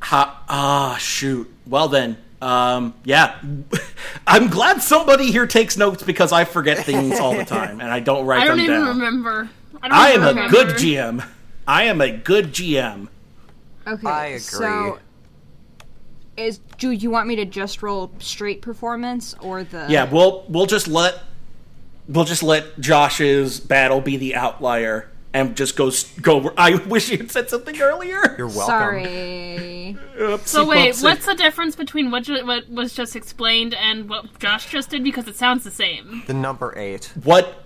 Ha. Ah, shoot. Well then. Um. Yeah. I'm glad somebody here takes notes because I forget things all the time and I don't write I don't them even down. remember. I, don't I am even a good GM. I am a good GM. Okay, I agree. so is do you want me to just roll straight performance or the Yeah, we'll we'll just let we'll just let Josh's battle be the outlier and just go go. I wish you had said something earlier. You're welcome. Sorry. Oopsie So wait, poopsie. what's the difference between what ju- what was just explained and what Josh just did? Because it sounds the same. The number eight. what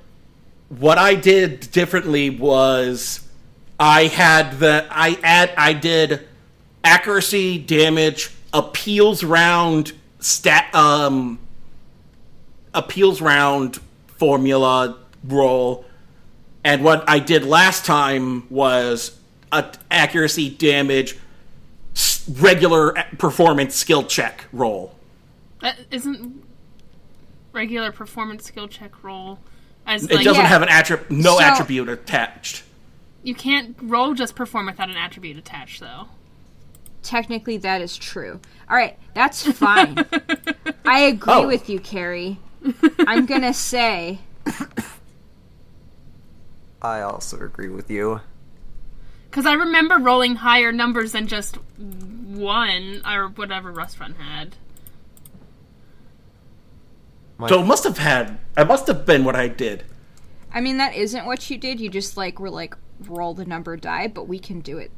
what I did differently was I had the I add I did accuracy, damage, appeals round stat um appeals round formula roll and what I did last time was a accuracy, damage, regular performance skill check roll. That isn't regular performance skill check roll. As It like, doesn't Yeah. have an attribute, no So- attribute attached. you can't roll just perform without an attribute attached, though. Technically, that is true. All right, that's fine. I agree Oh. with you, Carrie. I'm gonna say I also agree with you. Because I remember rolling higher numbers than just one or whatever Rustrun had. My, So it must have had. It must have been what I did. I mean, that isn't what you did. You just like were like roll the number die, but we can do it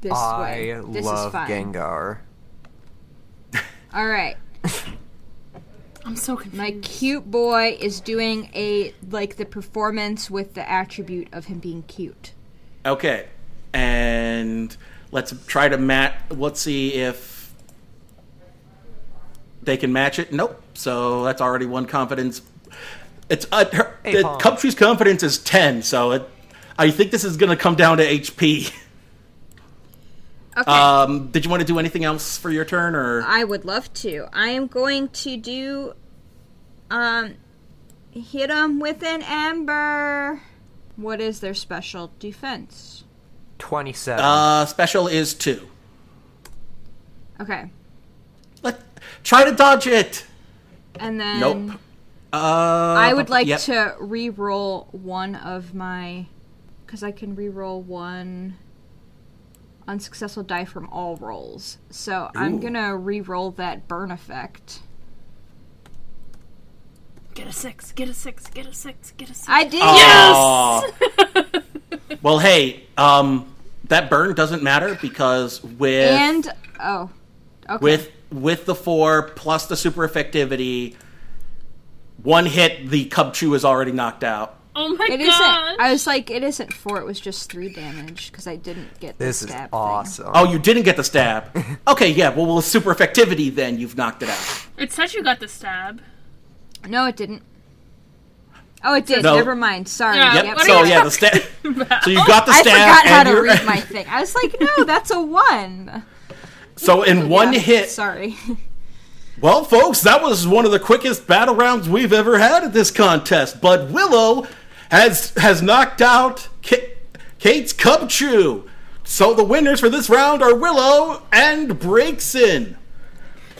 this way. I This love is fine. Gengar. All right, I'm so confused. my cute boy is doing a like the performance with the attribute of him being cute. Okay, and let's try to match. Let's see if they can match it. Nope. So that's already one confidence. It's uh, her, Hey, the Paul. Cuptree's confidence is ten. So it, I think this is going to come down to HP. Okay, Um, did you want to do anything else for your turn, or I would love to. I am going to do um hit him with an Ember. What is their special defense? Twenty-seven. uh, special is two? Okay, Let try to dodge it. and then Nope. Uh, I would like yep. to re-roll one of my, because I can re-roll one unsuccessful die from all rolls. So I'm gonna re-roll that burn effect. Get a six. Get a six. Get a six. Get a six. I did. Yes. well, hey, um, that burn doesn't matter because with And oh, okay. with with the four plus the super effectivity, one hit the Cubchoo is already knocked out. Oh my it god. isn't. I was like, it isn't four. It was just three damage because I didn't get the This is stab thing. awesome. Oh, you didn't get the stab. Okay, yeah. Well, with super effectivity, then you've knocked it out. It says you got the stab. No, it didn't. Oh, it did. No. Never mind. Sorry. Yeah, Yep. Yep. what are so you yeah, the stab. so you got the I stab. forgot how and to you're- read my thing. I was like, no, that's a one. So in one Yeah, hit, Sorry. Well, folks, that was one of the quickest battle rounds we've ever had at this contest. But Willow has has knocked out Ka- Kate's Cubchoo. So the winners for this round are Willow and Braixen.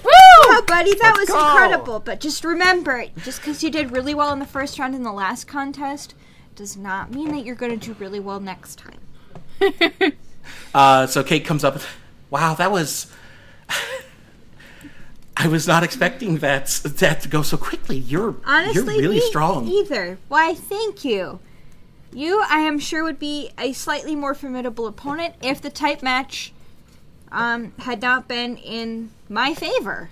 Woo! Oh, buddy, that was go. incredible. But just remember, just because you did really well in the first round in the last contest does not mean that you're going to do really well next time. Uh, so Kate comes up. Wow, that was. I was not expecting that that to go so quickly. You're Honestly, you're really strong. Either. Why, thank you. You, I am sure, would be a slightly more formidable opponent if the type match um, had not been in my favor.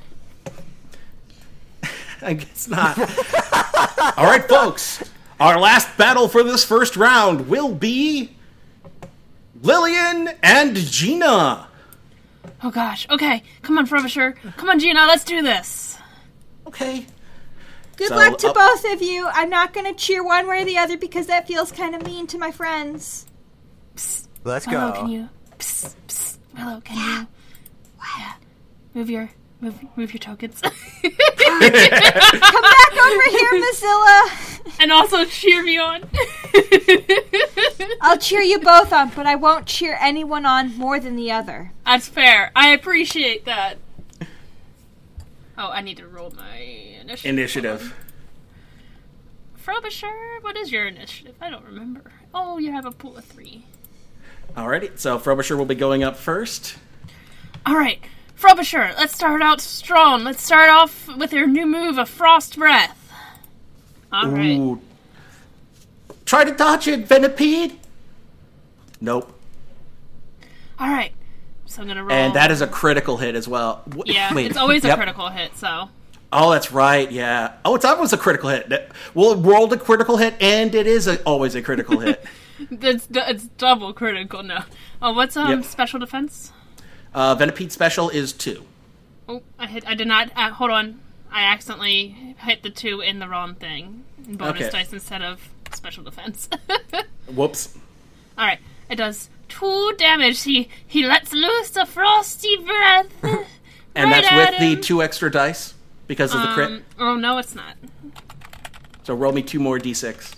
I guess not. All right, folks. Our last battle for this first round will be Lillian and Gina. Oh gosh. Okay. Come on, Frobisher. Come on, Gina. Let's do this. Okay. Good So, luck to uh, both of you. I'm not going to cheer one way or the other because that feels kind of mean to my friends. Let's Willow, go. can you? Psst, psst. Willow, can you? Yeah. Move your move move your tokens, Come back over here, Mozilla. and also cheer me on. I'll cheer you both on, but I won't cheer anyone on more than the other. That's fair. I appreciate that. Oh, I need to roll my initiative. Initiative. Frobisher, what is your initiative? I don't remember. Oh, you have a pool of three. Alrighty. So Frobisher will be going up first. All right, Frobisher, let's start out strong. Let's start off with your new move a Frost Breath. All right. Ooh. Try to dodge it, Venipede. Nope. All right. So I'm gonna roll. And that is a critical hit as well. Yeah. wait, It's always yep. a critical hit. So Oh, that's right. Yeah. Oh, it's always a critical hit. Well, it rolled a critical hit, and it is a, always a critical hit. it's it's double critical now. Oh, what's um Yep. special defense? Uh, Venipede special is two. Oh, I hit. I did not. Uh, hold on. I accidentally hit the two in the wrong thing. Bonus Okay. dice instead of special defense. Whoops. All right. It does two damage. He he lets loose a frosty breath. And right that's at with him. the two extra dice because of the crit. Um, oh no, it's not. So roll me two more d6.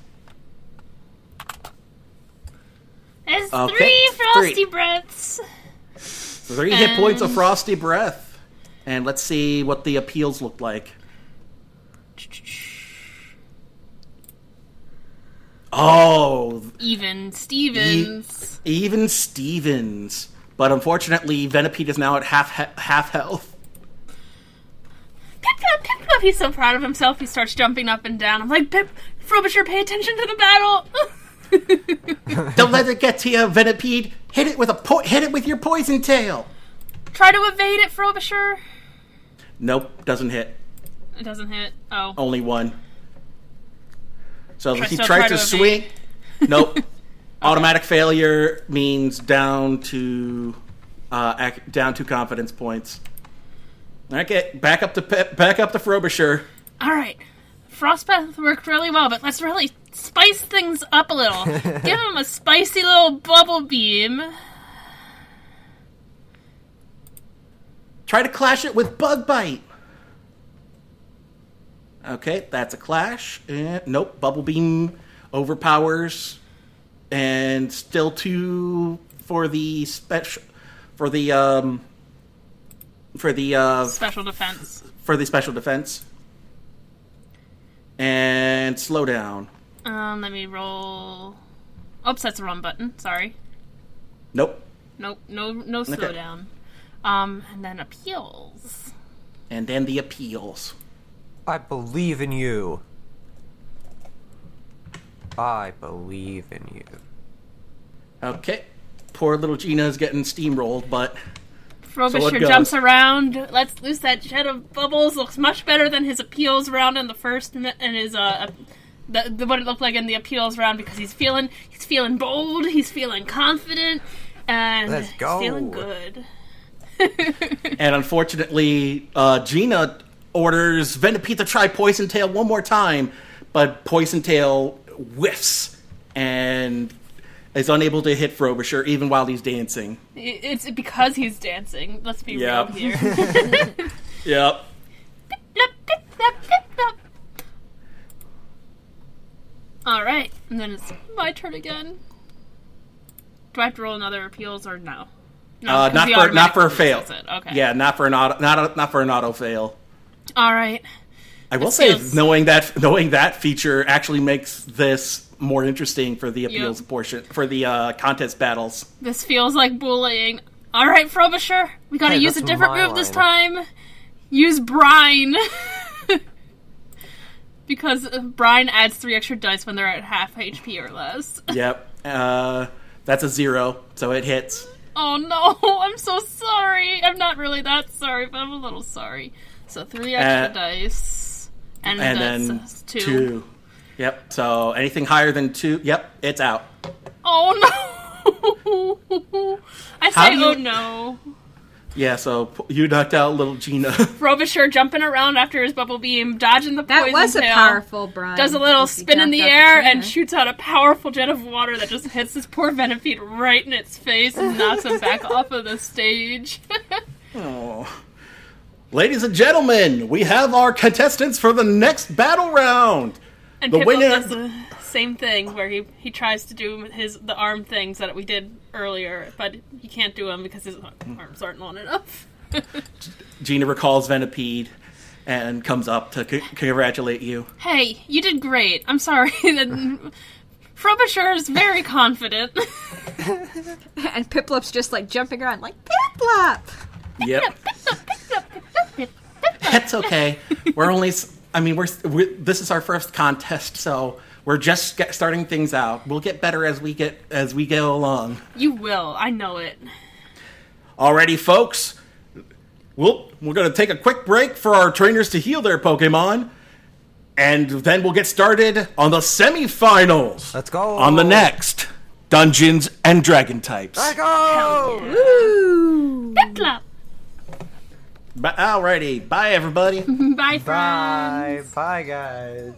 It's Okay, three frosty three. breaths. Three hit points of frosty breath. And let's see what the appeals look like. Oh, Even Stevens. even Stevens. But unfortunately, Venipede is now at half half health. Pip Pip Pip Pip. He's so proud of himself. He starts jumping up and down. I'm like, Pip, Frobisher, pay attention to the battle. Don't let it get to you, Venipede. Hit it with a po- hit it with your poison tail. Try to evade it, Frobisher. Nope, doesn't hit. It doesn't hit. Oh. Only one. So Try- he tries try to, to swing. Nope. Automatic failure means down to uh, ac- down to confidence points. Okay, back up to Pe- back up to Frobisher. All right. Frostbreath worked really well, but let's really spice things up a little. Give him a spicy little bubble beam. Try to clash it with Bug Bite. Okay, that's a clash. And, nope, Bubble Beam overpowers, and still two for the special for the um for the uh Special defense. for the special defense. And slow down. Um, let me roll. Oops, that's the wrong button. Sorry. Nope. Nope, no, no slowdown. Um, and then appeals. And then the appeals. I believe in you. I believe in you. Okay. Poor little Gina is getting steamrolled, but Frobisher goes. jumps around, lets loose that jet of bubbles. Looks much better than his appeals round in the first and his uh, the, the what it looked like in the appeals round because he's feeling he's feeling bold, he's feeling confident, and Let's he's feeling good. and unfortunately, uh, Gina orders Venipede to try Poison Tail one more time, but Poison Tail whiffs and is unable to hit Frobisher even while he's dancing. It's because he's dancing. Let's be Yeah. real here. Yep. All right, and then it's my turn again. Do I have to roll another appeals or no? No, Uh, 'cause not for not for a fail. it. Okay. Yeah, not for an auto, not a, not for an auto fail. All right. I will This say, feels- knowing that knowing that feature actually makes this more interesting for the appeals Yep. portion for the uh, contest battles. This feels like bullying. All right, Frobisher, we gotta Hey, use a different my move this time. Use brine. because uh, brine adds three extra dice when they're at half HP or less. Yep. Uh, that's a zero, so it hits. Oh no, I'm so sorry. I'm not really that sorry, but I'm a little sorry. So three extra Uh, dice. And, and that's then two. two. Yep. So anything higher than two, yep, it's out. Oh no! I How say you- oh no. Yeah. So you knocked out little Gina. Frobisher jumping around after his bubble beam, dodging the That poison was a tail. powerful brine. does a little spin in the air the and shoots out a powerful jet of water that just hits this poor Venipede right in its face and knocks him back off of the stage. Oh. Ladies and gentlemen, we have our contestants for the next battle round. And The Piplup winner- does the same thing where he, he tries to do his the arm things that we did earlier, but he can't do them because his arms aren't long enough. Gina recalls Venipede and comes up to c- congratulate you. Hey, you did great. I'm sorry that Frobisher is very confident. and Piplup's just like jumping around like Piplup. Yep. That's okay. We're only. s- I mean, we're, we This is our first contest, so we're just get, starting things out. We'll get better as we get as we go along. you will. I know it. Alrighty, folks. We'll, we're going to take a quick break for our trainers to heal their Pokemon, and then we'll get started on the semifinals. Let's go. On the next Dungeons and Dragon types. Let's go. Ooh. Piplup. Ba- Alrighty, bye everybody. Bye, Bye. friends. Bye, guys.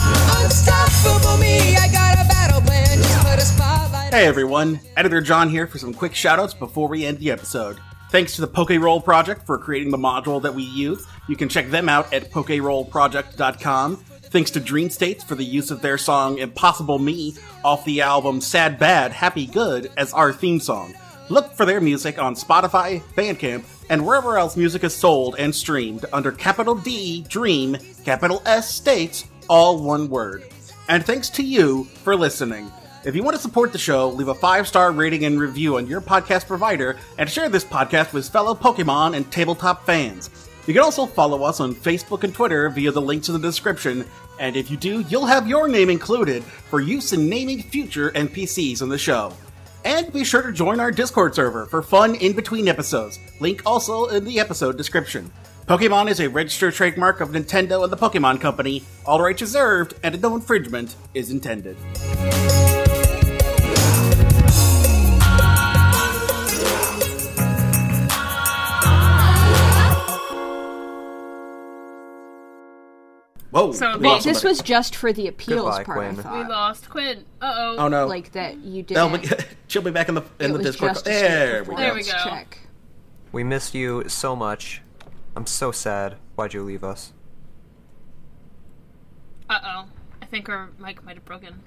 Unstoppable me, I got a battle plan. Just put a spotlight Hey everyone, Editor John here for some quick shoutouts before we end the episode. Thanks to the PokéRole Project for creating the module that we use. You can check them out at PokeRoleProject.com. Thanks to Dream States for the use of their song Impossible Me off the album Sad Bad, Happy Good as our theme song. Look for their music on Spotify, Bandcamp, and wherever else music is sold and streamed under capital D Dream, capital S States, all one word. And thanks to you for listening. If you want to support the show, leave a five star rating and review on your podcast provider and share this podcast with fellow Pokemon and tabletop fans. You can also follow us on Facebook and Twitter via the links in the description, and if you do, you'll have your name included for use in naming future NPCs on the show. And be sure to join our Discord server for fun in between episodes. Link also in the episode description. Pokemon is a registered trademark of Nintendo and the Pokemon Company. All rights reserved, and no infringement is intended. Whoa! So we the- lost This somebody. was just for the appeals Goodbye, part. I Quinn. We lost Quinn. Uh oh. Oh no! Like that you They'll didn't. be- she'll be back in the in it the was Discord. just a There we straight go. There we performance go. Check. We missed you so much. I'm so sad. Why'd you leave us? Uh oh. I think our mic might have broken.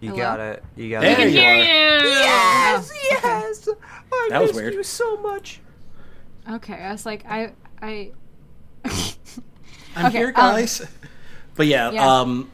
You Hello? got it. You got There I can it. you hear are. you. Yes, yes. I That was missed weird. you so much. Okay, I was like, I, I. I'm Okay, here, um, guys. but yeah, yeah. um,